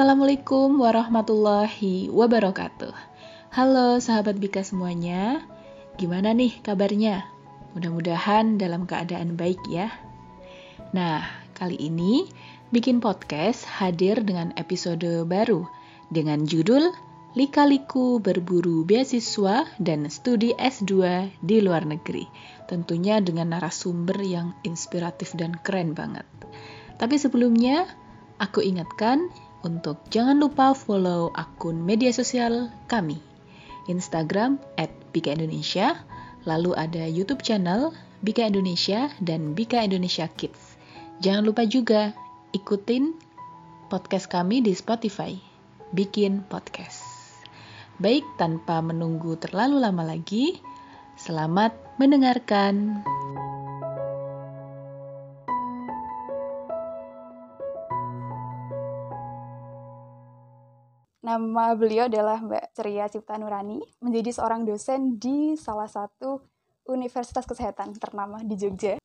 Assalamualaikum warahmatullahi wabarakatuh. Halo sahabat Bika semuanya, gimana nih kabarnya? Mudah-mudahan dalam keadaan baik ya. Nah, kali ini bikin podcast hadir dengan episode baru dengan judul Lika-liku berburu beasiswa dan studi S2 di luar negeri. Tentunya dengan narasumber yang inspiratif dan keren banget. Tapi sebelumnya, aku ingatkan untuk jangan lupa follow akun media sosial kami. Instagram at Bika Indonesia, lalu ada YouTube channel Bika Indonesia dan Bika Indonesia Kids. Jangan lupa juga ikutin podcast kami di Spotify, Bikin Podcast. Baik, tanpa menunggu terlalu lama lagi, selamat mendengarkan. Nama beliau adalah Mbak Ceria Cipta Nurani, menjadi seorang dosen di salah satu universitas kesehatan ternama di Jogja.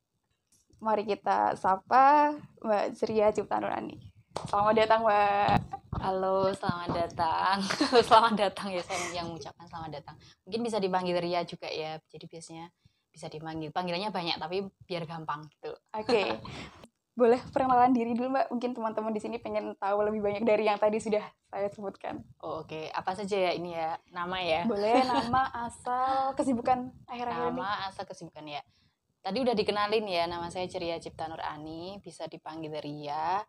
Mari kita sapa Mbak Ceria Cipta Nurani. Selamat datang, Mbak. Halo, selamat datang. selamat datang ya saya yang mengucapkan selamat datang. Mungkin bisa dipanggil Ria juga ya. Jadi biasanya bisa dipanggil. Panggilannya banyak tapi biar gampang gitu. Oke. Okay. boleh perkenalan diri dulu mbak. Mungkin teman-teman di sini pengen tahu lebih banyak dari yang tadi sudah saya sebutkan. Oh, oke. Okay. apa saja ya ini ya? Nama ya? Boleh nama asal kesibukan akhir-akhir nama asal kesibukan ya. Tadi udah dikenalin ya nama saya Ceria Cipta Nur Ani bisa dipanggil Ria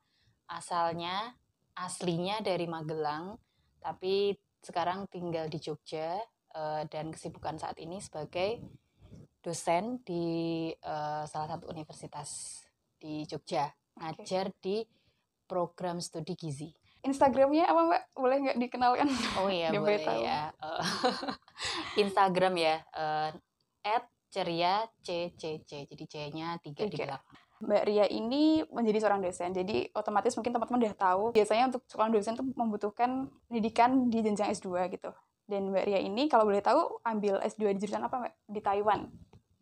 asalnya aslinya dari Magelang tapi sekarang tinggal di Jogja uh, dan kesibukan saat ini sebagai dosen di uh, salah satu universitas di Jogja ngajar okay. di program studi gizi. Instagramnya apa mbak? Boleh nggak dikenalkan? Oh iya boleh tahu. ya. Uh, Instagram ya uh, ceria c c c jadi c-nya tiga di belakang. Mbak Ria ini menjadi seorang dosen, jadi otomatis mungkin teman-teman udah tahu biasanya untuk seorang dosen itu membutuhkan pendidikan di jenjang S2 gitu. Dan Mbak Ria ini kalau boleh tahu ambil S2 di jurusan apa Mbak? Di Taiwan.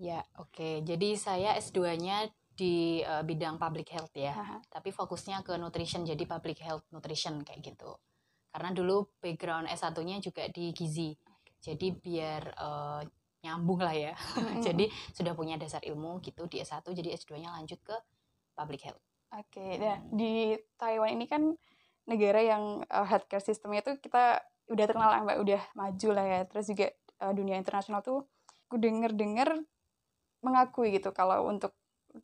Ya, oke. Okay. Jadi saya S2-nya di uh, bidang public health ya, Aha. tapi fokusnya ke nutrition jadi public health nutrition kayak gitu. Karena dulu background S1-nya juga di gizi. Jadi biar uh, nyambung lah ya. jadi sudah punya dasar ilmu gitu di S1 jadi S2-nya lanjut ke public health. Oke, okay. nah di Taiwan ini kan negara yang uh, healthcare sistemnya itu kita udah terkenal Mbak, udah maju lah ya. Terus juga uh, dunia internasional tuh aku denger-denger mengakui gitu kalau untuk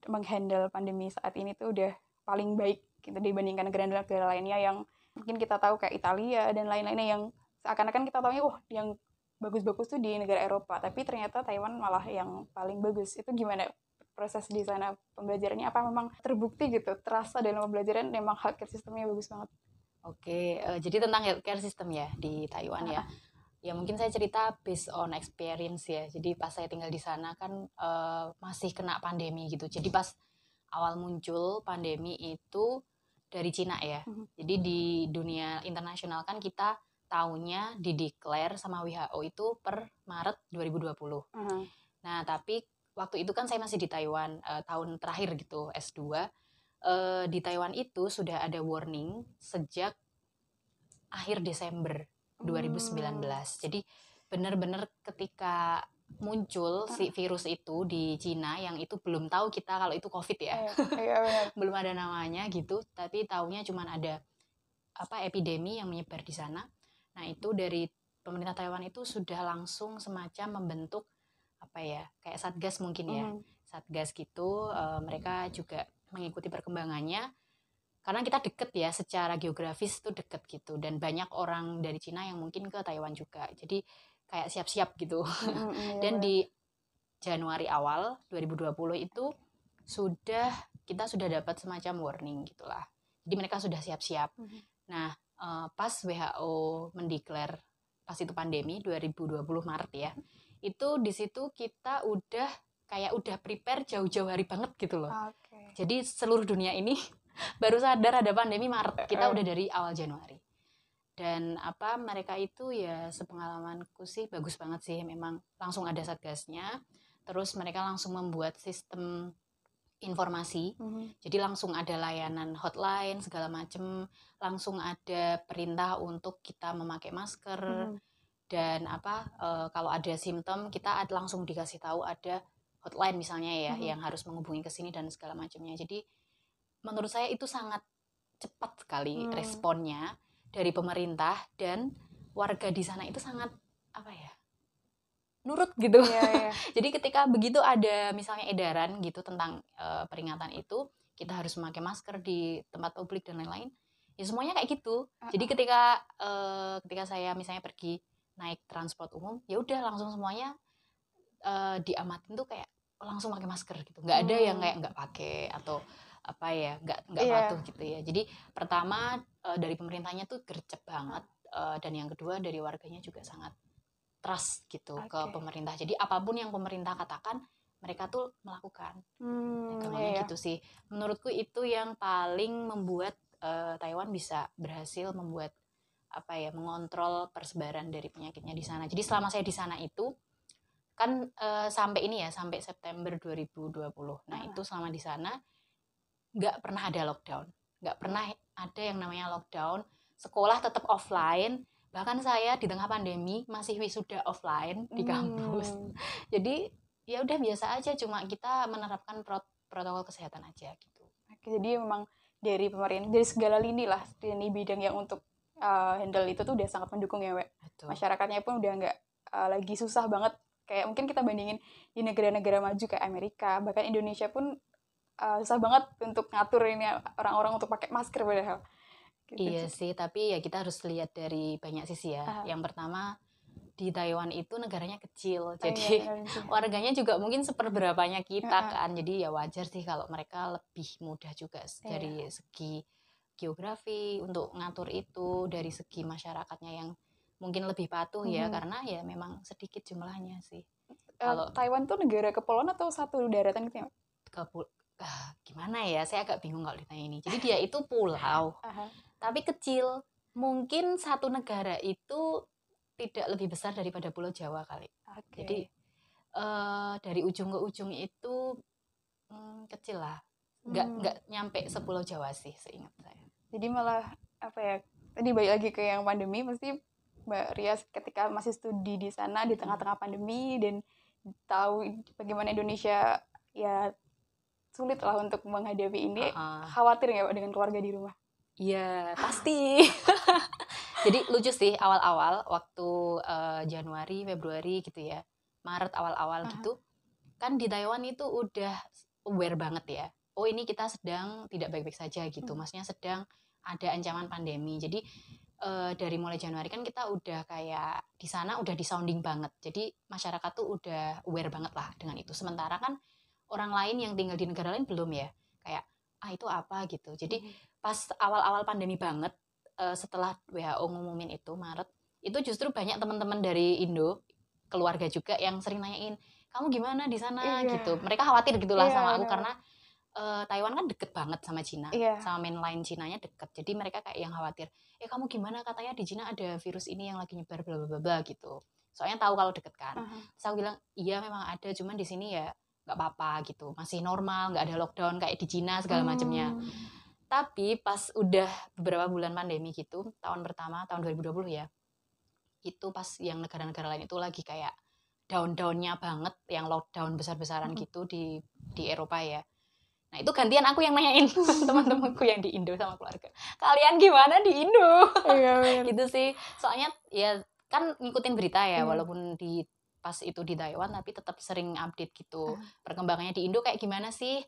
menghandle pandemi saat ini tuh udah paling baik gitu dibandingkan negara-negara lainnya yang mungkin kita tahu kayak Italia dan lain-lainnya yang seakan-akan kita tahu oh yang bagus-bagus tuh di negara Eropa. Tapi ternyata Taiwan malah yang paling bagus. Itu gimana proses di sana pembelajarannya? Apa memang terbukti gitu terasa dalam pembelajaran memang healthcare sistemnya bagus banget? Oke uh, jadi tentang healthcare system ya di Taiwan ya ya mungkin saya cerita based on experience ya. Jadi pas saya tinggal di sana kan uh, masih kena pandemi gitu. Jadi pas awal muncul pandemi itu dari Cina ya. Mm-hmm. jadi di dunia internasional kan kita tahunya dideklar sama WHO itu per Maret 2020 mm-hmm. nah tapi waktu itu kan saya masih di Taiwan uh, tahun terakhir gitu S2 uh, eh, di Taiwan itu sudah ada warning sejak akhir Desember 2019. Hmm. Jadi benar-benar ketika muncul si virus itu di Cina yang itu belum tahu kita kalau itu COVID ya. Iya, iya, belum ada namanya gitu, tapi taunya cuma ada apa epidemi yang menyebar di sana. Nah, itu dari pemerintah Taiwan itu sudah langsung semacam membentuk apa ya, kayak satgas mungkin ya. Mm. Satgas gitu, uh, mereka juga mengikuti perkembangannya karena kita deket ya secara geografis itu deket gitu dan banyak orang dari Cina yang mungkin ke Taiwan juga jadi kayak siap-siap gitu mm-hmm, dan di Januari awal 2020 itu sudah kita sudah dapat semacam warning gitulah jadi mereka sudah siap-siap mm-hmm. nah uh, pas WHO mendeklar pas itu pandemi 2020 Maret ya itu di situ kita udah kayak udah prepare jauh-jauh hari banget gitu loh. Okay. Jadi seluruh dunia ini baru sadar ada pandemi Maret kita udah dari awal Januari dan apa mereka itu ya sepengalamanku sih bagus banget sih memang langsung ada satgasnya terus mereka langsung membuat sistem informasi. Mhm. Jadi langsung ada layanan hotline segala macem, langsung ada perintah untuk kita memakai masker Mhm. dan apa eh, kalau ada simptom kita ad- langsung dikasih tahu ada hotline misalnya ya Mhm. yang harus menghubungi ke sini dan segala macamnya. Jadi menurut saya itu sangat cepat sekali Hmm. responnya dari pemerintah dan warga di sana itu sangat apa ya nurut gitu. Iya, iya. Jadi ketika begitu ada misalnya edaran gitu tentang eh, peringatan itu, kita harus memakai masker di tempat publik dan lain-lain. Ya semuanya kayak gitu. Jadi Uh-uh. ketika eh, ketika saya misalnya pergi naik transport umum, ya udah langsung semuanya eh, diamatin tuh kayak langsung pakai masker gitu. nggak ada yang Hmm. kayak nggak pakai atau apa ya nggak nggak Iya. patuh gitu ya. Jadi pertama eh, dari pemerintahnya tuh gercep banget eh, dan yang kedua dari warganya juga sangat trust gitu ke Oke. pemerintah. Jadi apa pun yang pemerintah katakan mereka tuh melakukan. Hmm, iya, iya. gitu sih. Menurutku itu yang paling membuat eh, Taiwan bisa berhasil membuat apa ya mengontrol persebaran dari penyakitnya di sana. Jadi selama saya di sana itu kan eh, sampai ini ya sampai September 2020. Nah Ah. itu selama di sana nggak pernah ada lockdown, nggak pernah ada yang namanya lockdown. Sekolah tetap offline. Bahkan saya di tengah pandemi masih wisuda offline di kampus Hmm. jadi ya udah biasa aja cuma kita menerapkan prot- protokol kesehatan aja gitu Oke, jadi memang dari pemerintah dari segala lini lah lini bidang yang untuk uh, handle itu tuh udah sangat mendukung ya, Wek. betul Masyarakatnya pun udah nggak uh, lagi susah banget kayak mungkin kita bandingin di negara-negara maju kayak Amerika, bahkan Indonesia pun uh, susah banget untuk ngatur ini orang-orang untuk pakai masker padahal. Gitu iya sih. tapi ya kita harus lihat dari banyak sisi ya Aha. yang pertama di Taiwan itu negaranya kecil Oh, iya, jadi sih. warganya juga mungkin seperberapanya kita Ha-ha. kan jadi ya wajar sih kalau mereka lebih mudah juga Iya. dari segi geografi untuk ngatur itu dari segi masyarakatnya yang mungkin lebih patuh ya Mhm. karena ya memang sedikit jumlahnya sih Uh, kalau- Taiwan tuh negara kepulauan atau satu daratan gitu ya? Wek? Gimana ya saya agak bingung kalau ditanya ini jadi dia itu pulau Aha. tapi kecil. Mungkin satu negara itu tidak lebih besar daripada Pulau Jawa kali. Oke. Jadi eh, dari ujung ke ujung itu hmm, kecil lah, nggak Hmm. nggak nyampe sepulau Jawa sih seingat saya. jadi malah apa ya tadi balik lagi ke yang pandemi pasti Mbak Rias ketika masih studi di sana di tengah-tengah pandemi dan tahu bagaimana Indonesia ya sulit lah untuk menghadapi ini Ah, khawatir nggak Pak dengan keluarga di rumah Iya pasti. Jadi lucu sih awal-awal waktu eh, Januari Februari gitu ya, Maret awal-awal Aha. gitu, kan di Taiwan itu udah aware banget ya. Oh ini kita sedang tidak baik-baik saja gitu, Hmm. maksudnya sedang ada ancaman pandemi. Jadi eh, dari mulai Januari kan kita udah kayak di sana udah disounding banget. Jadi masyarakat tuh udah aware banget lah dengan itu. Sementara kan orang lain yang tinggal di negara lain belum ya, kayak ah itu apa gitu. Jadi pas awal-awal pandemi banget eh, setelah WHO ngumumin itu Maret itu justru banyak teman-teman dari Indo keluarga juga yang sering nanyain kamu gimana di sana Iya. gitu mereka khawatir gitulah Iya, sama aku benar. karena eh, Taiwan kan deket banget sama Cina Iya. sama mainline Cinanya deket jadi mereka kayak yang khawatir eh kamu gimana katanya di Cina ada virus ini yang lagi nyebar bla bla bla gitu soalnya tahu kalau deket kan Aha. Terus aku bilang iya memang ada cuman di sini ya nggak apa-apa gitu masih normal nggak ada lockdown kayak di Cina segala macamnya Hmm. tapi pas udah beberapa bulan pandemi gitu, tahun pertama tahun 2020 ya, itu pas yang negara-negara lain itu lagi kayak down-downnya banget, yang lockdown besar-besaran Mhm. gitu di di Eropa ya. Nah itu gantian aku yang nanyain teman-temanku yang di Indo sama keluarga. Kalian gimana di Indo? Iya, gitu sih. Soalnya ya kan ngikutin berita ya, Hmm. walaupun di pas itu di Taiwan tapi tetap sering update gitu. Ah. Perkembangannya di Indo kayak gimana sih?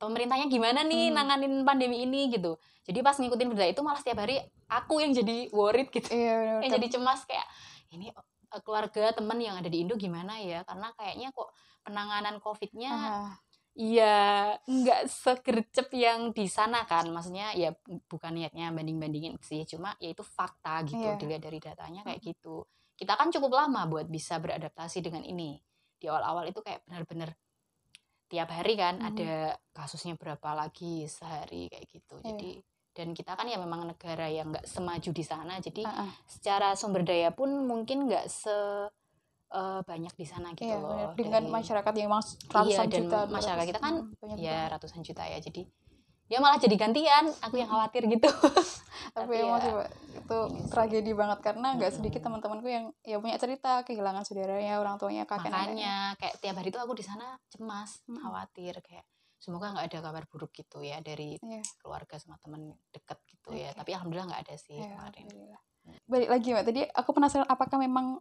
Pemerintahnya gimana nih Hmm. nanganin pandemi ini gitu. Jadi pas ngikutin berita itu malah setiap hari aku yang jadi worried gitu. Iya, benar. Yang jadi cemas kayak ini eh, keluarga teman yang ada di Indo gimana ya? Karena kayaknya kok penanganan COVID-nya Aha. Iya, nggak segercep yang di sana kan. Maksudnya ya bukan niatnya banding-bandingin sih, cuma ya itu fakta gitu. Iya. Dilihat dari datanya kayak gitu. Kita kan cukup lama buat bisa beradaptasi dengan ini. Di awal-awal itu kayak benar-benar tiap hari kan Mhm. ada kasusnya berapa lagi sehari kayak gitu. Iya. Jadi dan kita kan ya memang negara yang nggak semaju di sana. Jadi Ah, ah. secara sumber daya pun mungkin nggak se uh, banyak di sana gitu iya, loh. Bener. Dengan dari, masyarakat yang emang ratusan iya, dan juta. masyarakat kita kan hmm, ya ratusan juta ya. Jadi ya malah jadi gantian. Aku yang khawatir gitu. Tapi ya, emosi pak itu tragedi banget. Karena nggak sedikit teman-temanku yang ya punya cerita. Kehilangan saudaranya orang tuanya kakek makanya kayak tiap hari itu aku di sana cemas hmm. khawatir kayak semoga nggak ada kabar buruk gitu ya dari yeah. keluarga sama teman deket gitu okay. ya tapi alhamdulillah nggak ada sih yeah, kemarin. balik lagi mbak. Tadi aku penasaran apakah memang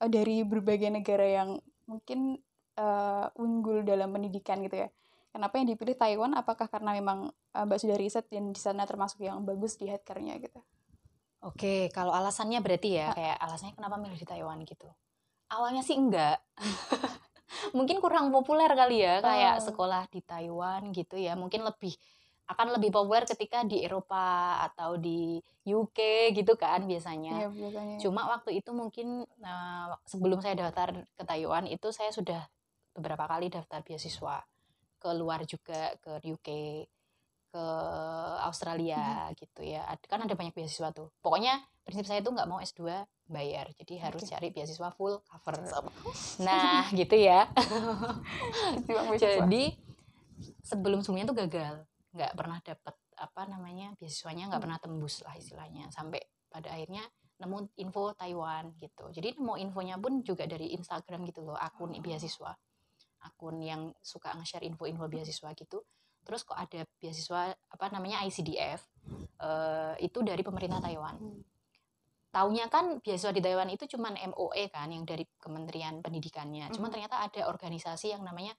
uh, dari berbagai negara yang mungkin uh, unggul dalam pendidikan gitu ya kenapa yang dipilih Taiwan apakah karena memang uh, Mbak sudah riset dan di sana termasuk yang bagus di headcare-nya gitu Oke, kalau alasannya berarti ya, kayak alasannya kenapa milih di Taiwan gitu. Awalnya sih enggak. Mungkin kurang populer kali ya, kayak oh. sekolah di Taiwan gitu ya. Mungkin lebih akan lebih populer ketika di Eropa atau di UK gitu kan biasanya. Iya, biasanya. Cuma waktu itu mungkin uh, sebelum saya daftar ke Taiwan itu saya sudah beberapa kali daftar beasiswa ke luar juga ke UK ke Australia hmm. gitu ya. Kan ada banyak beasiswa tuh. Pokoknya prinsip saya tuh nggak mau S2 bayar jadi harus cari beasiswa full cover. Nah gitu ya. Jadi sebelum sebelumnya tuh gagal nggak pernah dapet apa namanya beasiswanya nggak hmm. pernah tembus lah istilahnya. Sampai pada akhirnya nemu info Taiwan gitu. Jadi nemu infonya pun juga dari Instagram gitu loh akun oh. beasiswa akun yang suka nge-share info-info beasiswa gitu terus kok ada beasiswa apa namanya ICDF uh, eh, itu dari pemerintah Taiwan hmm. taunya kan beasiswa di Taiwan itu cuman MOE kan yang dari Kementerian Pendidikannya cuman hmm. ternyata ada organisasi yang namanya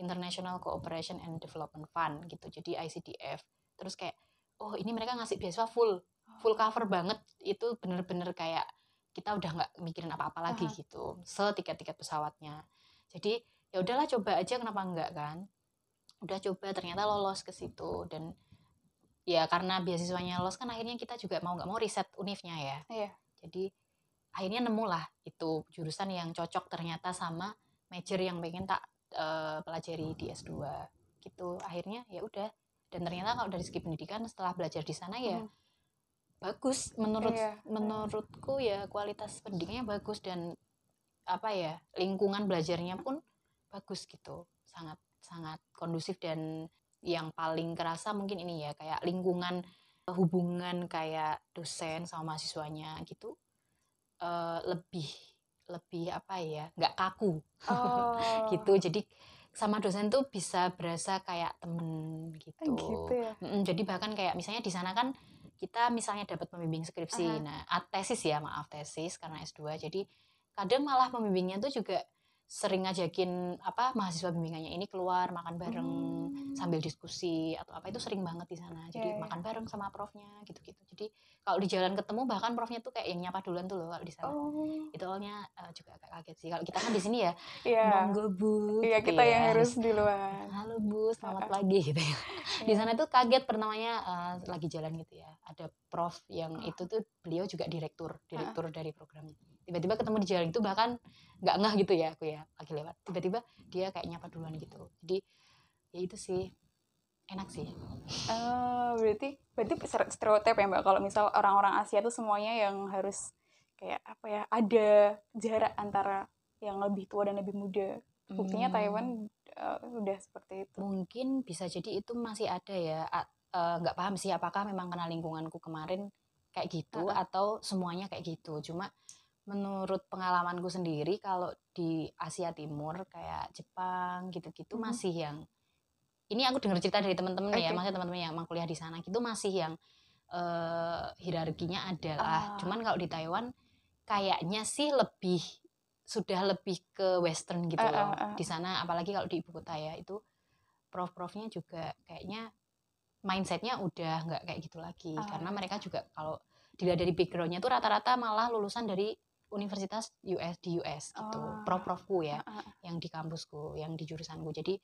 International Cooperation and Development Fund gitu jadi ICDF terus kayak oh ini mereka ngasih beasiswa full full cover banget itu bener-bener kayak kita udah nggak mikirin apa-apa lagi uh -huh. gitu setiket-tiket pesawatnya jadi ya udahlah coba aja kenapa enggak kan udah coba ternyata lolos ke situ dan ya karena beasiswanya lolos kan akhirnya kita juga mau nggak mau riset univnya ya iya. jadi akhirnya nemu lah itu jurusan yang cocok ternyata sama major yang pengen tak uh, pelajari di S2 gitu akhirnya ya udah dan ternyata kalau dari segi pendidikan setelah belajar di sana ya hmm. bagus menurut iya. menurutku ya kualitas pendidikannya bagus dan apa ya lingkungan belajarnya pun bagus gitu sangat sangat kondusif dan yang paling kerasa mungkin ini ya kayak lingkungan hubungan kayak dosen sama mahasiswanya gitu uh, lebih lebih apa ya nggak kaku oh. gitu jadi sama dosen tuh bisa berasa kayak temen gitu, gitu ya? jadi bahkan kayak misalnya di sana kan kita misalnya dapat pembimbing skripsi uh -huh. nah tesis ya maaf tesis karena S2 jadi kadang malah pembimbingnya tuh juga sering ngajakin apa mahasiswa bimbingannya ini keluar makan bareng hmm. sambil diskusi atau apa itu sering banget di sana jadi yeah, makan bareng sama profnya gitu-gitu jadi kalau di jalan ketemu bahkan profnya tuh kayak yang nyapa duluan tuh loh kalau di sana oh. itu awalnya uh, juga agak kaget sih kalau kita kan di sini ya yeah. monggo bu iya yeah, kita ya. yang harus di luar halo bu selamat pagi gitu ya yeah. di sana tuh kaget pertamanya uh, lagi jalan gitu ya ada prof yang oh. itu tuh beliau juga direktur direktur uh. dari programnya tiba-tiba ketemu di jalan itu bahkan nggak ngah gitu ya aku ya lagi lewat. Tiba-tiba dia kayak nyapa duluan gitu. Jadi ya itu sih. Enak sih. Uh, berarti berarti stereotip ya mbak. Kalau misal orang-orang Asia tuh semuanya yang harus kayak apa ya ada jarak antara yang lebih tua dan lebih muda. Buktinya hmm. Taiwan uh, udah seperti itu. Mungkin bisa jadi itu masih ada ya. Eh, nggak uh, paham sih apakah memang kena lingkunganku kemarin kayak gitu uh -huh. atau semuanya kayak gitu. Cuma menurut pengalamanku sendiri kalau di Asia Timur kayak Jepang gitu-gitu hmm. masih yang ini aku dengar cerita dari teman-teman okay. ya maksudnya teman-teman yang emang kuliah di sana gitu masih yang uh, hierarkinya adalah ah. cuman kalau di Taiwan kayaknya sih lebih sudah lebih ke western gitu uh, loh uh, uh. di sana apalagi kalau di ibu kota ya itu prof-profnya juga kayaknya mindsetnya udah nggak kayak gitu lagi uh. karena mereka juga kalau dilihat dari backgroundnya tuh rata-rata malah lulusan dari universitas US di US gitu. Oh. prof-profku ya uh, uh. yang di kampusku yang di jurusanku. Jadi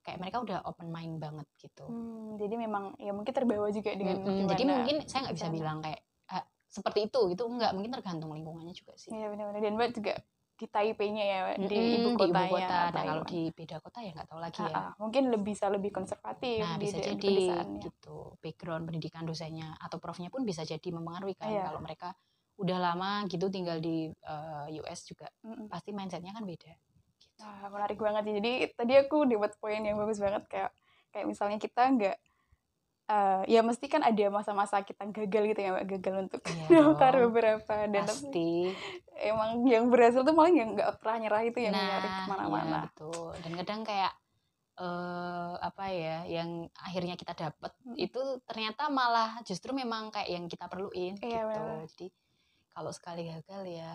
kayak mereka udah open mind banget gitu. Hmm, jadi memang ya mungkin terbawa juga dengan hmm, jadi mungkin saya nggak bisa bilang kayak ah, seperti itu gitu. Enggak mungkin tergantung lingkungannya juga sih. Iya benar-benar. Dan mbak juga di Taipei-nya ya di hmm, ibu kota di ibu kota. Nah kalau di beda kota ya nggak tahu lagi ya. mungkin lebih bisa lebih konservatif nah bisa jadi gitu. Background pendidikan dosennya atau profnya pun bisa jadi mempengaruhi kan yeah. kalau mereka udah lama gitu tinggal di uh, US juga Mm-mm. pasti mindsetnya kan beda gitu. Nah, menarik banget sih. Jadi tadi aku dapat poin yang bagus banget kayak kayak misalnya kita nggak eh, ya mesti kan ada masa-masa kita gagal gitu ya gagal untuk Iya daftar dong, beberapa dan tapi pasti emang yang berhasil tuh malah yang nggak pernah nyerah itu yang nyari nah ke mana-mana. iya betul dan kadang kayak eh apa ya yang akhirnya kita dapat Mm. itu ternyata malah justru memang kayak yang kita perluin Iya, gitu benar. jadi kalau sekali gagal ya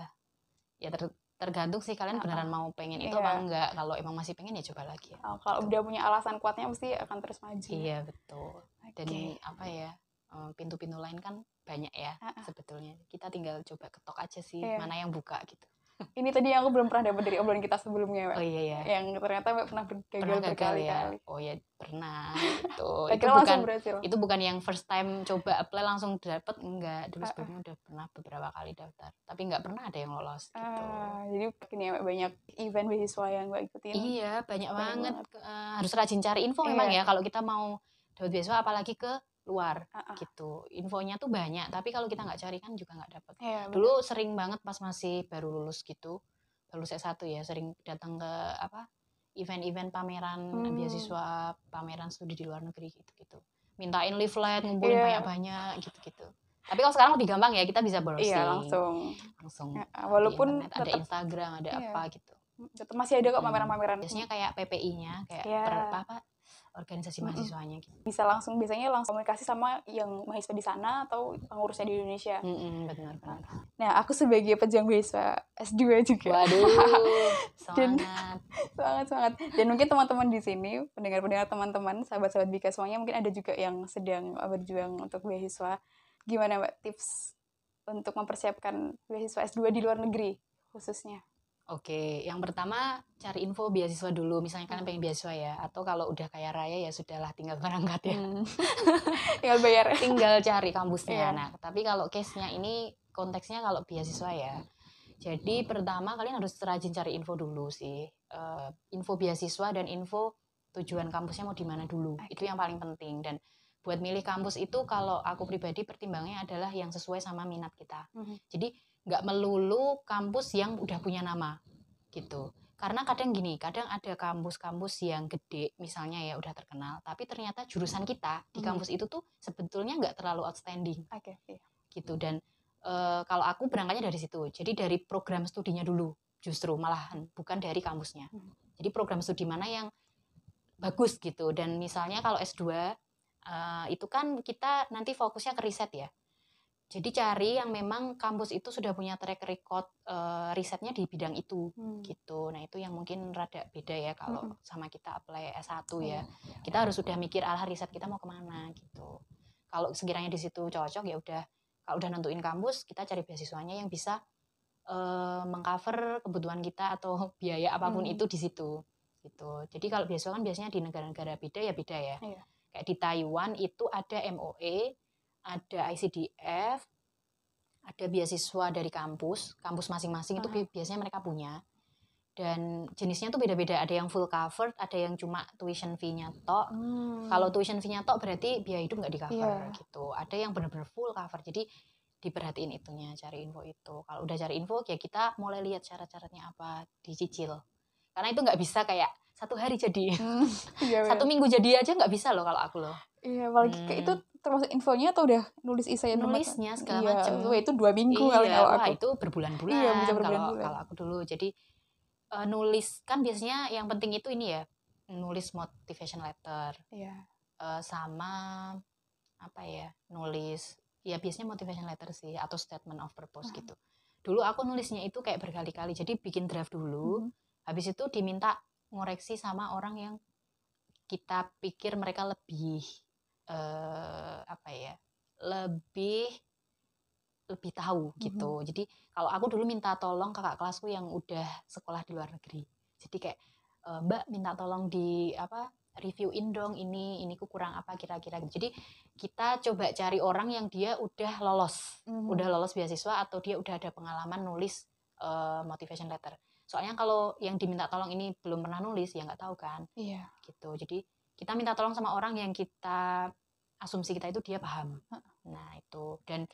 ya ter- tergantung sih kalian beneran mau pengen itu Iya. apa enggak kalau emang masih pengen ya coba lagi ya Nah, kalau Gitu. udah punya alasan kuatnya mesti akan terus maju. iya betul dan Oke. apa ya eh, pintu-pintu lain kan banyak ya Ah, ah. sebetulnya kita tinggal coba ketok aja sih Iya. mana yang buka gitu Ini tadi yang aku belum pernah dapat dari obrolan kita sebelumnya, Mbak. oh iya ya Yang ternyata Mbak pernah gagal pernah gagal ya berkali-kali. oh ya pernah gitu itu kira bukan berhasil. itu bukan yang first time coba apply langsung dapet enggak dulu Ah, ah. sebelumnya udah pernah beberapa kali daftar tapi nggak pernah ada yang lolos gitu Ah, jadi makin ya Mbak, banyak event beasiswa yang Mbak ikutin. iya banyak Banyak banget banget. Eh, harus rajin cari info memang Iya. ya kalau kita mau dapat beasiswa apalagi ke luar Ah, ah. gitu infonya tuh banyak tapi kalau kita nggak cari kan juga nggak dapet Iya, benar. dulu sering banget pas masih baru lulus gitu baru lulus S1 ya sering datang ke apa event-event pameran Hmm. beasiswa pameran studi di luar negeri gitu-gitu mintain leaflet ngumpulin Iya. banyak-banyak gitu-gitu tapi kalau sekarang lebih gampang ya kita bisa browsing Iya, langsung. langsung Ya, walaupun ada tetap Instagram ada Iya. apa gitu tetap masih ada kok Hmm. pameran-pameran. biasanya kayak PPI-nya kayak Iya. per, apa, apa organisasi mahasiswanya gitu. Bisa langsung biasanya langsung komunikasi sama yang mahasiswa di sana atau pengurusnya di Indonesia. Mm-mm, benar benar. Nah, aku sebagai pejuang beasiswa S2 juga. waduh Dan- semangat. Sangat sangat dan mungkin teman-teman di sini pendengar-pendengar teman-teman sahabat-sahabat Bika semuanya mungkin ada juga yang sedang berjuang untuk beasiswa. Gimana mbak tips untuk mempersiapkan beasiswa S2 di luar negeri khususnya Oke, yang pertama cari info beasiswa dulu. Misalnya kalian pengen beasiswa ya, atau kalau udah kaya raya ya sudahlah tinggal berangkat ya. Hmm. tinggal bayar Tinggal cari kampusnya. Iya. Nah, tapi kalau case-nya ini konteksnya kalau beasiswa ya. Jadi pertama kalian harus rajin cari info dulu sih. Eh, info beasiswa dan info tujuan kampusnya mau di mana dulu. Itu yang paling penting dan buat milih kampus itu kalau aku pribadi pertimbangannya adalah yang sesuai sama minat kita. Mhm. Jadi nggak melulu kampus yang udah punya nama gitu. Karena kadang gini, kadang ada kampus-kampus yang gede, misalnya ya udah terkenal, tapi ternyata jurusan kita di Mhm. kampus itu tuh sebetulnya nggak terlalu outstanding oke iya. gitu. Dan eh, kalau aku berangkatnya dari situ, jadi dari program studinya dulu, justru malahan bukan dari kampusnya. Mhm. Jadi program studi mana yang bagus gitu. Dan misalnya kalau S2 eh, itu kan kita nanti fokusnya ke riset ya. Jadi cari yang memang kampus itu sudah punya track record eh, risetnya di bidang itu Hmm. gitu. Nah, itu yang mungkin rada beda ya kalau Mm-mm. sama kita apply S1 Iya. ya. Kita harus sudah mikir arah riset kita mau ke mana gitu. Kalau sekiranya di situ cocok ya udah. Kalau udah nentuin kampus, kita cari beasiswanya yang bisa eh, mengcover kebutuhan kita atau biaya apa pun Hmm. itu di situ gitu. Jadi kalau beasiswa kan biasanya di negara-negara beda ya beda ya. Iya. Kayak di Taiwan itu ada MOE, ada ICDF, ada beasiswa dari kampus, kampus masing-masing itu bi- biasanya mereka punya. Dan jenisnya tuh beda-beda, ada yang full covered, ada yang cuma tuition fee-nya tok. Hmm. Kalau tuition fee-nya tok berarti biaya hidup nggak di cover Iya. gitu. Ada yang benar-benar full cover. Jadi diperhatiin itunya, cari info itu. Kalau udah cari info ya kita mulai lihat syarat-syaratnya apa, dicicil. Karena itu nggak bisa kayak satu hari jadi, Hmm. Iya, satu minggu jadi aja nggak bisa loh kalau aku loh. iya apalagi kayak itu Hmm. termasuk infonya atau udah nulis isai Nulisnya segala iya, macem. wah, itu dua minggu Iya, kalau wah aku itu berbulan-bulan Iya, bisa kalau berbulan-bulan. kalau aku dulu. Jadi eh, nulis kan biasanya yang penting itu ini ya, nulis motivation letter iya eh, sama apa ya, nulis ya biasanya motivation letter sih atau statement of purpose Hmm. gitu. Dulu aku nulisnya itu kayak berkali-kali. Jadi bikin draft dulu, Mhm. Habis itu diminta ngoreksi sama orang yang kita pikir mereka lebih eh apa ya, lebih lebih tahu gitu. Jadi kalau aku dulu minta tolong kakak kelasku yang udah sekolah di luar negeri. Jadi kayak e, Mbak minta tolong di apa reviewin dong ini ini ku kurang apa kira-kira gitu. Jadi kita coba cari orang yang dia udah lolos, Mhm. udah lolos beasiswa atau dia udah ada pengalaman nulis eh, motivation letter. Soalnya kalau yang diminta tolong ini belum pernah nulis ya nggak tahu kan iya gitu. Jadi kita minta tolong sama orang yang kita asumsi kita itu dia paham. Nah itu dan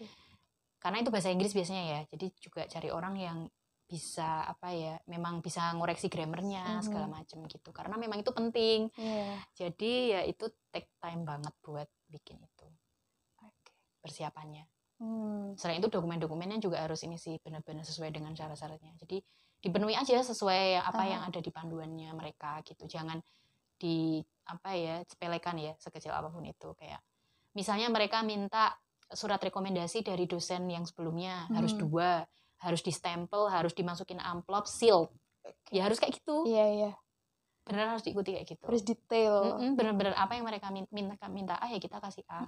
karena itu bahasa Inggris biasanya ya jadi juga cari orang yang bisa apa ya memang bisa ngoreksi grammarnya Mhm. segala macam gitu karena memang itu penting Iya. jadi ya itu take time banget buat bikin itu Oke. persiapannya Hmm. selain itu dokumen-dokumennya juga harus ini sih benar-benar sesuai dengan syarat-syaratnya jadi dipenuhi aja sesuai apa yang ada di panduannya mereka gitu jangan di apa ya sepelekan ya sekecil apa pun itu kayak misalnya mereka minta surat rekomendasi dari dosen yang sebelumnya harus Hmm. dua harus distempel harus dimasukin amplop Oke. ya harus kayak gitu Iya iya. beneran harus diikuti kayak gitu Harus detail. Mm-mm, bener-bener apa yang mereka min- minta minta A ya kita kasih A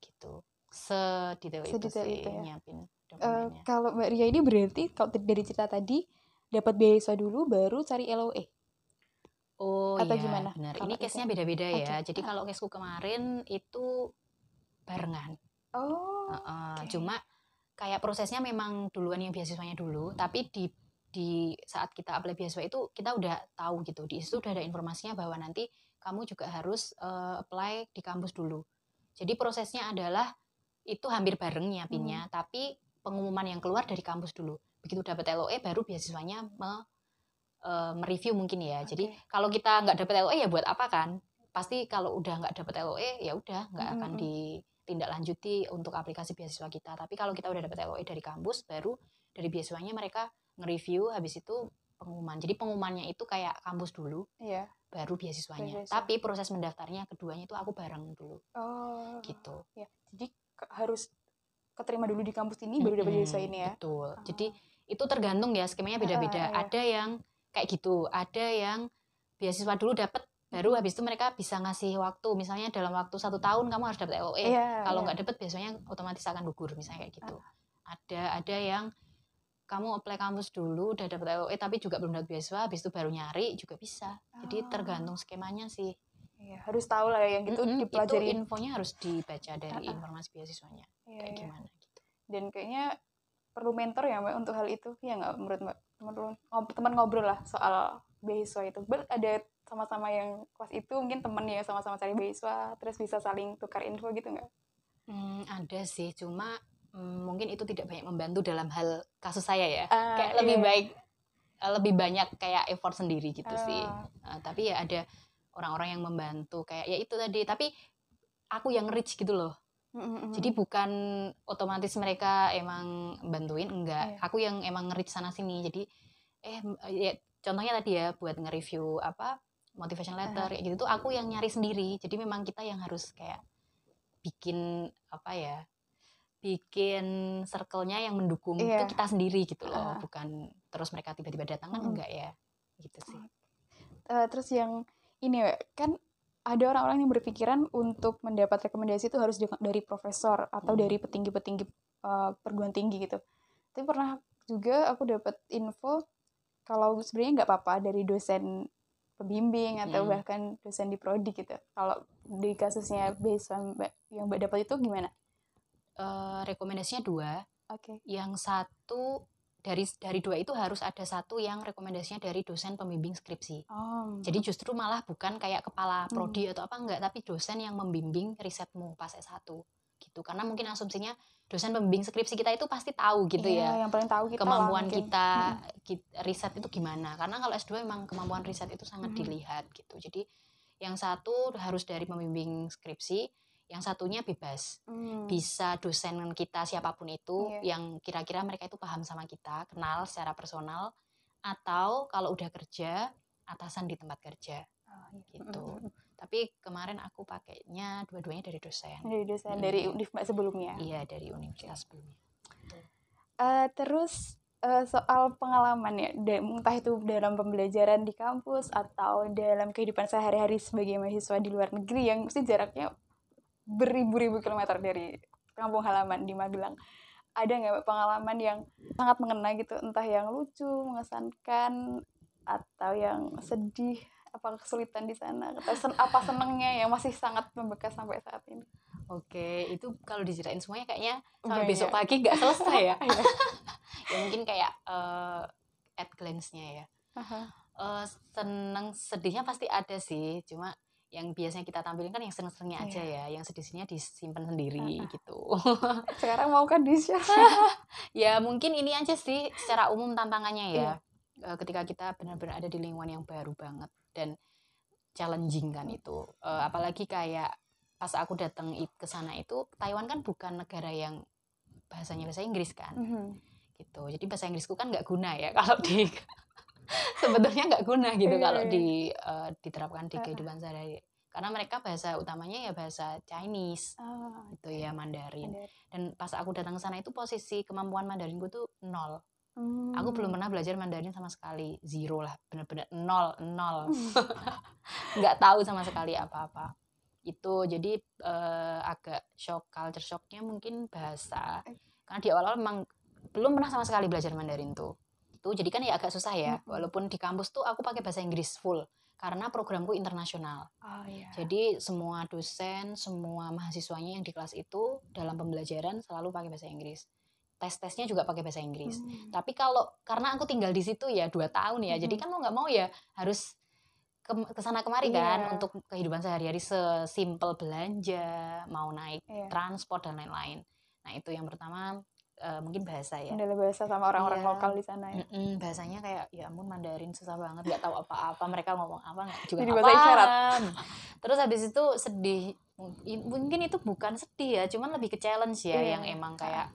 gitu sedetail itu Sedetail sih itu ya. nyiapin dokumennya kalau Mbak Ria ini berarti kalau dari cerita tadi dapat beasiswa dulu baru cari LOE. oh atau iya gimana benar ini itu? case-nya beda-beda ya Oke. jadi kalau caseku kemarin itu barengan Oh. Heeh, oke. cuma kayak prosesnya memang duluan yang beasiswanya dulu tapi di di saat kita apply beasiswa itu kita udah tahu gitu di situ udah ada informasinya bahwa nanti kamu juga harus eh, apply di kampus dulu jadi prosesnya adalah itu hampir bareng Hmm. nyiapinnya tapi pengumuman yang keluar dari kampus dulu begitu dapat LOE baru beasiswanya me, eh, mereview mungkin ya jadi Oke. kalau kita nggak dapat LOE ya buat apa kan pasti kalau udah nggak dapat LOE ya udah nggak akan Mm-mm. ditindaklanjuti untuk aplikasi beasiswa kita tapi kalau kita udah dapat LOE dari kampus baru dari beasiswanya mereka nge-review habis itu pengumuman jadi pengumumannya itu kayak kampus dulu Iya. baru beasiswanya Beasiswa. tapi proses mendaftarnya keduanya itu aku bareng dulu Oh. gitu Ya. Jadi ke- harus keterima dulu di kampus ini baru dapat beasiswa ini ya. betul Oh. jadi itu tergantung ya skemanya beda-beda iya. ada yang kayak gitu ada yang beasiswa dulu dapat baru habis itu mereka bisa ngasih waktu misalnya dalam waktu satu tahun kamu harus dapat LOE Iya. kalau iya. nggak dapet biasanya otomatis akan gugur misalnya kayak gitu ada ada yang kamu apply kampus dulu udah dapet LOE tapi juga belum dapat beasiswa habis itu baru nyari juga bisa jadi Ah. tergantung skemanya sih Iya, harus tahu lah ya yang gitu Mm-mm, dipelajari. itu infonya harus dibaca dari Ah, informasi beasiswanya Iya, kayak iya. gimana gitu Dan kayaknya perlu mentor ya Mbak untuk hal itu. Ya nggak menurut Mbak? Teman teman ngobrol lah soal beasiswa itu. Ber ada sama-sama yang kelas itu mungkin temen ya sama-sama cari beasiswa terus bisa saling tukar info gitu nggak? Hmm, ada sih cuma mm, mungkin itu tidak banyak membantu dalam hal kasus saya ya Ah, kayak lebih iya. baik eh, lebih banyak kayak effort sendiri gitu sih Ah, Uh, tapi ya ada orang-orang yang membantu kayak ya itu tadi tapi aku yang rich gitu loh mm, mm, mm. jadi bukan otomatis mereka emang bantuin enggak Iya. aku yang emang nge-reach sana sini jadi eh m- ya contohnya tadi ya buat nge-review apa motivation letter kayak gitu tuh aku yang nyari sendiri jadi memang kita yang harus kayak bikin apa ya bikin circle-nya yang mendukung Iya. itu kita sendiri gitu loh Ah. bukan terus mereka tiba-tiba datang kan Mm-mm. enggak ya gitu sih Eh, terus yang ini kan ada orang-orang yang berpikiran untuk mendapat rekomendasi itu harus dari profesor atau Hmm. dari petinggi-petinggi eh, perguruan tinggi gitu. Tapi pernah juga aku dapat info kalau sebenarnya nggak apa-apa dari dosen pembimbing atau Hmm. bahkan dosen di prodi gitu. Kalau di kasusnya beasiswa yang Mbak dapat itu gimana? Eh, rekomendasinya dua Oke. yang satu dari dari dua itu harus ada satu yang rekomendasinya dari dosen pembimbing skripsi. Oh. Jadi justru malah bukan kayak kepala Hmm. prodi atau apa enggak, tapi dosen yang membimbing risetmu pas S1 gitu. Karena mungkin asumsinya dosen pembimbing skripsi kita itu pasti tahu gitu Iya, ya yang paling tahu kita kemampuan kita, Mm. ki- riset itu gimana. Karena kalau S2 memang kemampuan riset itu sangat Mhm. dilihat gitu. Jadi yang satu harus dari pembimbing skripsi, yang satunya bebas Hmm. bisa dosen kita siapa pun itu Iya. yang kira-kira mereka itu paham sama kita, kenal secara personal, atau kalau udah kerja atasan di tempat kerja Oh, iya. gitu. Mm, mm, mm. Tapi kemarin aku pakainya dua-duanya dari dosen. Dari dosen Mm. dari Univ sebelumnya. Iya dari universitas sebelumnya. Eh, terus eh, soal pengalaman ya, entah itu dalam pembelajaran di kampus atau dalam kehidupan sehari-hari sebagai mahasiswa di luar negeri yang mesti jaraknya beribu-ribu kilometer dari kampung halaman di Magelang. Ada nggak pengalaman yang sangat mengena gitu, entah yang lucu, mengesankan, atau yang sedih, apa kesulitan di sana, atau sen- apa senengnya yang masih sangat membekas sampai saat ini? Oke, itu kalau diceritain semuanya kayaknya sampai Banyak. besok pagi nggak selesai ya. Iya. ya mungkin kayak eh, at glance-nya ya. Aha. Eh, seneng sedihnya pasti ada sih cuma yang biasanya kita tampilin kan yang seneng-senengnya aja Iya. ya yang sedih-sedihnya disimpan sendiri Heeh. gitu Sekarang mau kan di share. ya mungkin ini aja sih secara umum tantangannya ya Iya. Eh, ketika kita benar-benar ada di lingkungan yang baru banget dan challenging kan itu Eh, apalagi kayak pas aku datang ke sana itu Taiwan kan bukan negara yang bahasanya bahasa Inggris kan Mhm. gitu jadi bahasa Inggrisku kan nggak guna ya kalau di sebetulnya nggak guna gitu Iya, kalau iya. di eh, diterapkan di kehidupan sehari-hari. Karena mereka bahasa utamanya ya bahasa Chinese Ah, itu ya Mandarin. Mandarin. dan pas aku datang ke sana itu posisi kemampuan Mandarinku tuh nol. Aku Hmm. belum pernah belajar Mandarin sama sekali. Zero lah bener-bener nol nol. Nggak tahu sama sekali apa-apa. Itu jadi eh, agak shock culture shocknya mungkin bahasa. Karena di awal-awal memang belum pernah sama sekali belajar Mandarin tuh itu jadi kan ya agak susah ya Mm-mm. walaupun di kampus tuh aku pakai bahasa Inggris full karena programku internasional Oh iya. jadi semua dosen semua mahasiswanya yang di kelas itu dalam pembelajaran selalu pakai bahasa Inggris tes-tesnya juga pakai bahasa Inggris Hmm. tapi kalau karena aku tinggal di situ ya dua tahun ya, jadi Mhm. kan mau nggak mau ya harus ke ke sana kemari kan Iya. untuk kehidupan sehari-hari sesimpel belanja, mau naik Iya. transport dan lain-lain. Nah itu yang pertama eh, mungkin bahasa ya. Kendala bahasa sama orang-orang Iya. lokal di sana ya. Mm-mm, bahasanya kayak ya ampun Mandarin susah banget, nggak tahu apa-apa mereka ngomong apa nggak juga Jadi bahasa isyarat. Terus habis itu sedih, mungkin itu bukan sedih ya, cuman lebih ke challenge ya Iya. yang emang kayak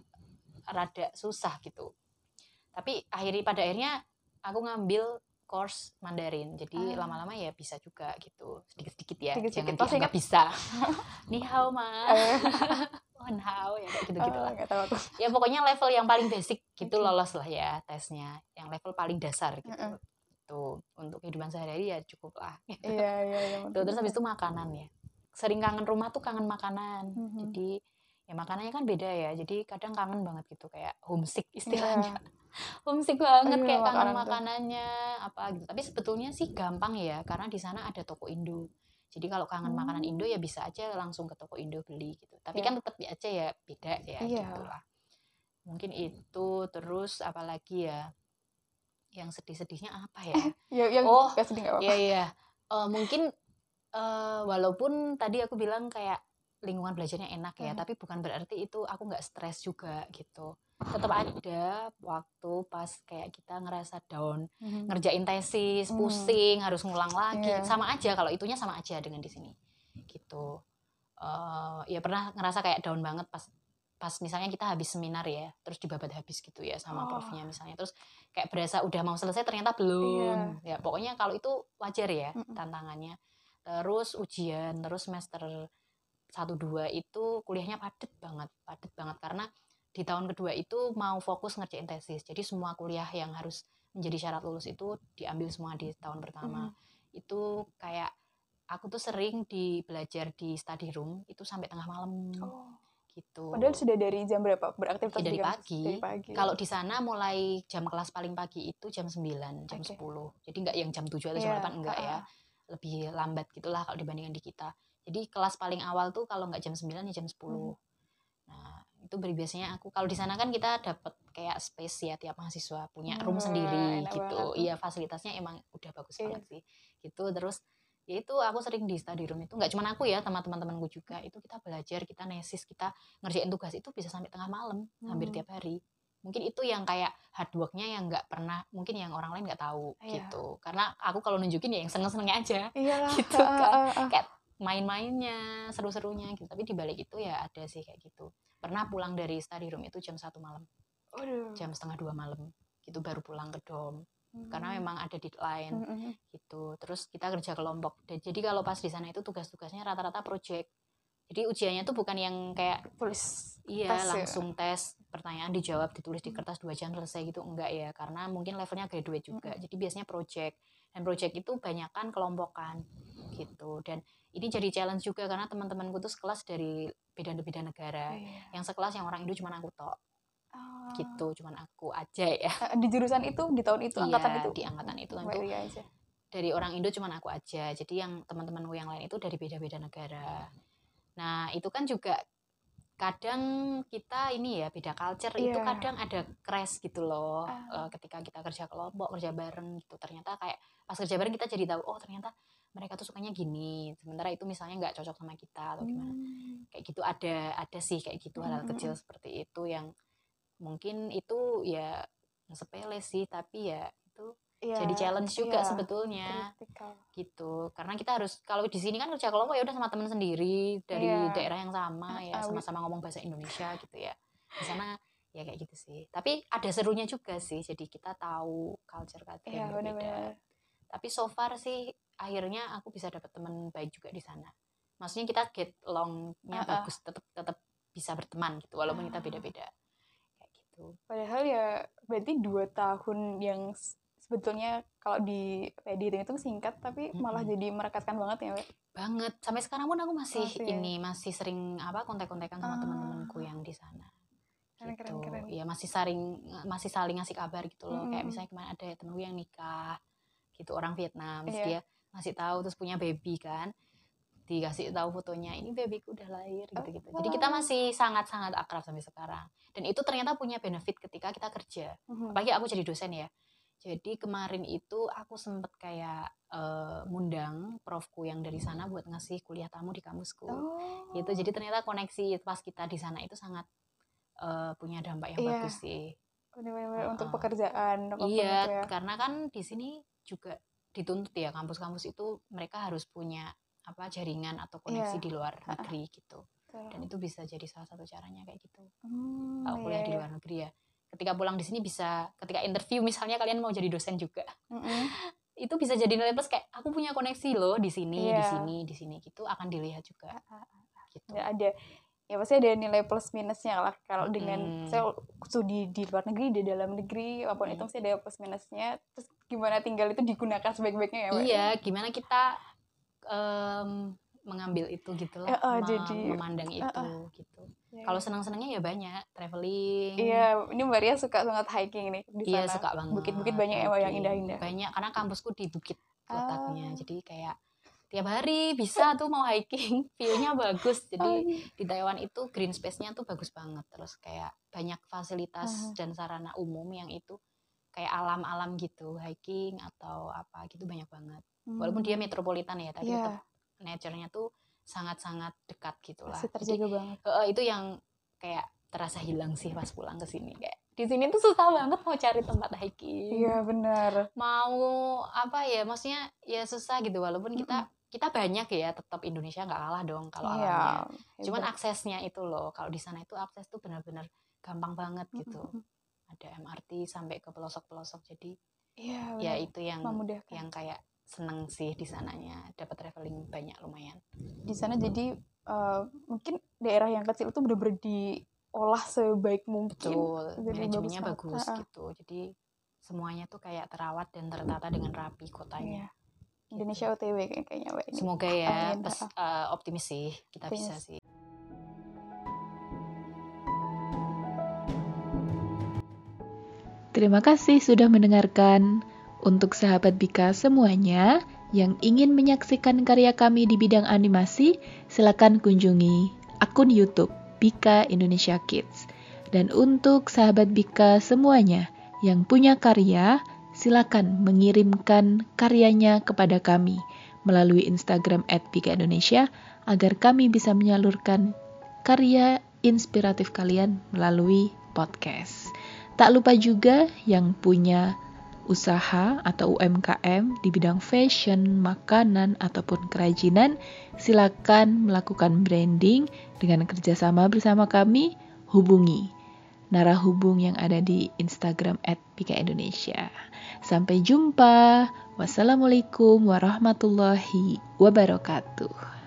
rada susah gitu. Tapi akhirnya pada akhirnya aku ngambil course Mandarin, jadi Ah. lama-lama ya bisa juga gitu, sedikit-sedikit ya, Sedikit-sedikit. jangan Masih dianggap bisa. Ni hao ma, Wan hao ya kayak gitu-gitu oh, lah tahu tuh. ya pokoknya level yang paling basic gitu Oke. lolos lah ya tesnya yang level paling dasar gitu tuh untuk kehidupan sehari-hari ya cukup lah Iya, iya, iya. Tuh, terus habis itu makanan ya sering kangen rumah tuh kangen makanan Mhm. jadi ya makanannya kan beda ya jadi kadang kangen banget gitu kayak homesick istilahnya Iya. homesick banget Iya, kayak kangen makanan tuh. makanannya apa gitu tapi sebetulnya sih gampang ya karena di sana ada toko Indo jadi kalau kangen makanan Hmm. Indo ya bisa aja langsung ke toko Indo beli gitu tapi Iya. kan tetap aja ya beda ya Iya. gitu lah mungkin itu terus apalagi ya yang sedih-sedihnya apa ya Ya, yang Oh, nggak sedih nggak apa-apa. Iya iya. Eh, mungkin eh, walaupun tadi aku bilang kayak lingkungan belajarnya enak ya, Hmm. tapi bukan berarti itu aku nggak stres juga gitu. Tetap ada waktu pas kayak kita ngerasa down, Mhm. ngerjain tesis, Hmm. pusing, harus ngulang lagi. Iya. Sama aja kalau itunya sama aja dengan di sini. Gitu. Eh, ya pernah ngerasa kayak down banget pas pas misalnya kita habis seminar ya, terus dibabat habis gitu ya sama Oh. profnya misalnya. Terus kayak berasa udah mau selesai ternyata belum. Ya pokoknya kalau itu wajar ya Mm-mm. tantangannya. Terus ujian, terus semester 1 2 itu kuliahnya padet banget, padet banget karena di tahun kedua itu mau fokus ngerjain tesis. Jadi semua kuliah yang harus menjadi syarat lulus itu diambil semua di tahun pertama. Itu kayak aku tuh sering di belajar di study room itu sampai tengah malam Oh. gitu. Padahal sudah dari jam berapa beraktivitas Ya, dari pagi. Dari pagi. Kalau di sana mulai jam kelas paling pagi itu jam 9, jam Oke. 10. Jadi nggak yang jam 7 atau jam Iya, 8 enggak ya. heeh. Lebih lambat gitulah kalau dibandingkan di kita. Jadi kelas paling awal tuh kalau nggak jam 9 ya jam 10. Hmm. Itu biasanya aku kalau di sana kan kita dapat kayak space ya tiap mahasiswa punya Hmm, room sendiri enak gitu. Iya, fasilitasnya emang udah bagus Iya. banget sih. Gitu terus ya itu aku sering di study room itu nggak cuma aku ya sama teman-temanku juga itu kita belajar kita nesis kita ngerjain tugas itu bisa sampai tengah malam hampir Hmm. tiap hari mungkin itu yang kayak hard worknya yang nggak pernah mungkin yang orang lain nggak tahu Iya. gitu karena aku kalau nunjukin ya yang seneng-senengnya aja Iyalah. gitu kan. heeh, heeh. kayak main-mainnya seru-serunya gitu tapi di balik itu ya ada sih kayak gitu pernah pulang dari study room itu jam satu malam Waduh. jam setengah dua malam gitu baru pulang ke dom karena Hmm. memang ada deadline Hmm, hmm, gitu terus kita kerja kelompok Dan jadi kalau pas di sana itu tugas-tugasnya rata-rata project jadi ujiannya tuh bukan yang kayak hmm. tulis iya Tes ya? langsung tes pertanyaan dijawab ditulis di Hmm. kertas dua jam selesai gitu enggak ya karena mungkin levelnya graduate juga Mm-mm. jadi biasanya project dan project itu banyakan kelompokan gitu dan ini jadi challenge juga karena teman-temanku tuh sekelas dari beda-beda negara Iya. yang sekelas yang orang Indo cuma aku tok Ah. gitu cuman aku aja ya Eh, di jurusan itu di tahun itu angkatan Iya, itu di angkatan itu tentu Ria aja dari orang Indo cuman aku aja. Jadi yang teman-temanku yang lain itu dari beda-beda negara. Nah, itu kan juga kadang kita ini ya beda culture itu Iya. kadang ada crash gitu loh. Eh, ketika kita kerja kelompok, kerja bareng gitu. Ternyata kayak pas kerja bareng kita jadi tahu oh ternyata mereka tuh sukanya gini sementara itu misalnya nggak cocok sama kita atau gimana Hmm. kayak gitu ada ada sih kayak gitu hal-hal Mm-mm. kecil seperti itu yang mungkin itu ya sepele sih tapi ya itu Iya, jadi challenge juga iya, sebetulnya kritikal. gitu karena kita harus kalau di sini kan kerja kelompok ya udah sama teman sendiri dari Iya. daerah yang sama ya sama-sama ngomong bahasa Indonesia gitu ya di sana ya kayak gitu sih tapi ada serunya juga sih jadi kita tahu culture culture Iya, yang berbeda tapi so far sih akhirnya aku bisa dapat teman baik juga di sana maksudnya kita get alongnya Ah, ah. bagus tetap tetap bisa berteman gitu walaupun kita Ah. beda-beda kayak gitu Padahal ya berarti dua tahun yang sebetulnya kalau di kayak dihitung itu singkat tapi malah Mm-mm. jadi merekatkan banget ya, Mbak. banget sampai sekarang pun aku masih, Masih ya? ini masih sering apa kontak-kontakan sama Ah. teman-temanku yang di sana Keren, gitu keren, keren. ya masih saling masih saling ngasih kabar gitu loh kayak Mm-mm. misalnya kemarin ada temenku yang nikah gitu orang Vietnam Iya. dia ngasih tahu terus punya baby kan dikasih tahu fotonya ini babyku udah lahir gitu gitu jadi kita Oh. masih sangat sangat akrab sampai sekarang dan itu ternyata punya benefit ketika kita kerja Mhm. apalagi aku jadi dosen ya jadi kemarin itu aku sempet kayak eh, ngundang profku yang dari sana buat ngasih kuliah tamu di kampusku Oh. gitu jadi ternyata koneksi pas kita di sana itu sangat eh, punya dampak yang Iya. bagus sih Bener-bener untuk Heeh. pekerjaan iya ya. karena kan di sini juga dituntut ya kampus-kampus itu mereka harus punya apa jaringan atau koneksi Iya. di luar negeri gitu Betul. dan itu bisa jadi salah satu caranya kayak gitu Hmm, kalau kuliah iya, di iya. luar negeri ya ketika pulang di sini bisa ketika interview misalnya kalian mau jadi dosen juga Mm-mm. itu bisa jadi nilai plus kayak aku punya koneksi loh di sini di Iya. sini di sini gitu akan dilihat juga gitu Ya, ada ya pasti ada nilai plus minusnya lah kalau dengan Mm. saya studi di luar negeri di dalam negeri apa pun itu Mm. pasti ada plus minusnya terus gimana tinggal itu digunakan sebaik-baiknya ya Mbak? iya gimana kita em, mengambil itu gitu lah eh, mem- jadi, memandang itu gitu Ya, kalau senang-senangnya ya banyak traveling iya ini Mbak Ria suka banget hiking nih di Iya sana suka banget. bukit-bukit banyak ya yang indah-indah Banyak karena kampusku di bukit letaknya. Ah. Jadi kayak tiap hari bisa tuh mau hiking, view-nya bagus. Oh, Jadi di Taiwan itu green space-nya tuh bagus banget. Terus kayak banyak fasilitas Ah. dan sarana umum yang itu kayak alam-alam gitu, hiking atau apa gitu banyak banget. Walaupun dia metropolitan ya, tapi Hmm. Iya. tetap nature-nya tuh sangat-sangat dekat gitu lah. masih Jadi terjaga banget Heeh, itu yang kayak terasa hilang sih pas pulang ke sini kayak di sini tuh susah banget mau cari tempat hiking iya benar mau apa ya maksudnya ya susah gitu walaupun kita kita banyak ya tetap Indonesia nggak kalah dong kalau alamnya iya cuman hebat. aksesnya itu loh kalau di sana itu akses tuh benar-benar gampang banget gitu Mm-mm. Ada MRT sampai ke pelosok-pelosok. Jadi iya ya benar. itu yang memudahkan. yang kayak seneng sih di sananya. Dapat traveling banyak lumayan. Di sana jadi eh, mungkin daerah yang kecil itu bener-bener diolah sebaik mungkin. Betul. Jadi manajemennya bagus bagus, gitu. Jadi semuanya tuh kayak terawat dan tertata dengan rapi kotanya. Iya. Indonesia OTW kayak- kayaknya Mbak ini. semoga ya Amin, pes- eh, optimis sih kita bisa Optimis. sih Terima kasih sudah mendengarkan. Untuk sahabat Bika semuanya yang ingin menyaksikan karya kami di bidang animasi, silakan kunjungi akun YouTube Bika Indonesia Kids. Dan untuk sahabat Bika semuanya yang punya karya, silakan mengirimkan karyanya kepada kami melalui Instagram @bika_indonesia agar kami bisa menyalurkan karya inspiratif kalian melalui podcast. Tak lupa juga yang punya usaha atau UMKM di bidang fashion, makanan, ataupun kerajinan, silakan melakukan branding dengan kerjasama bersama kami, hubungi narah hubung yang ada di Instagram @pika_indonesia. Sampai jumpa. Wassalamualaikum warahmatullahi wabarakatuh.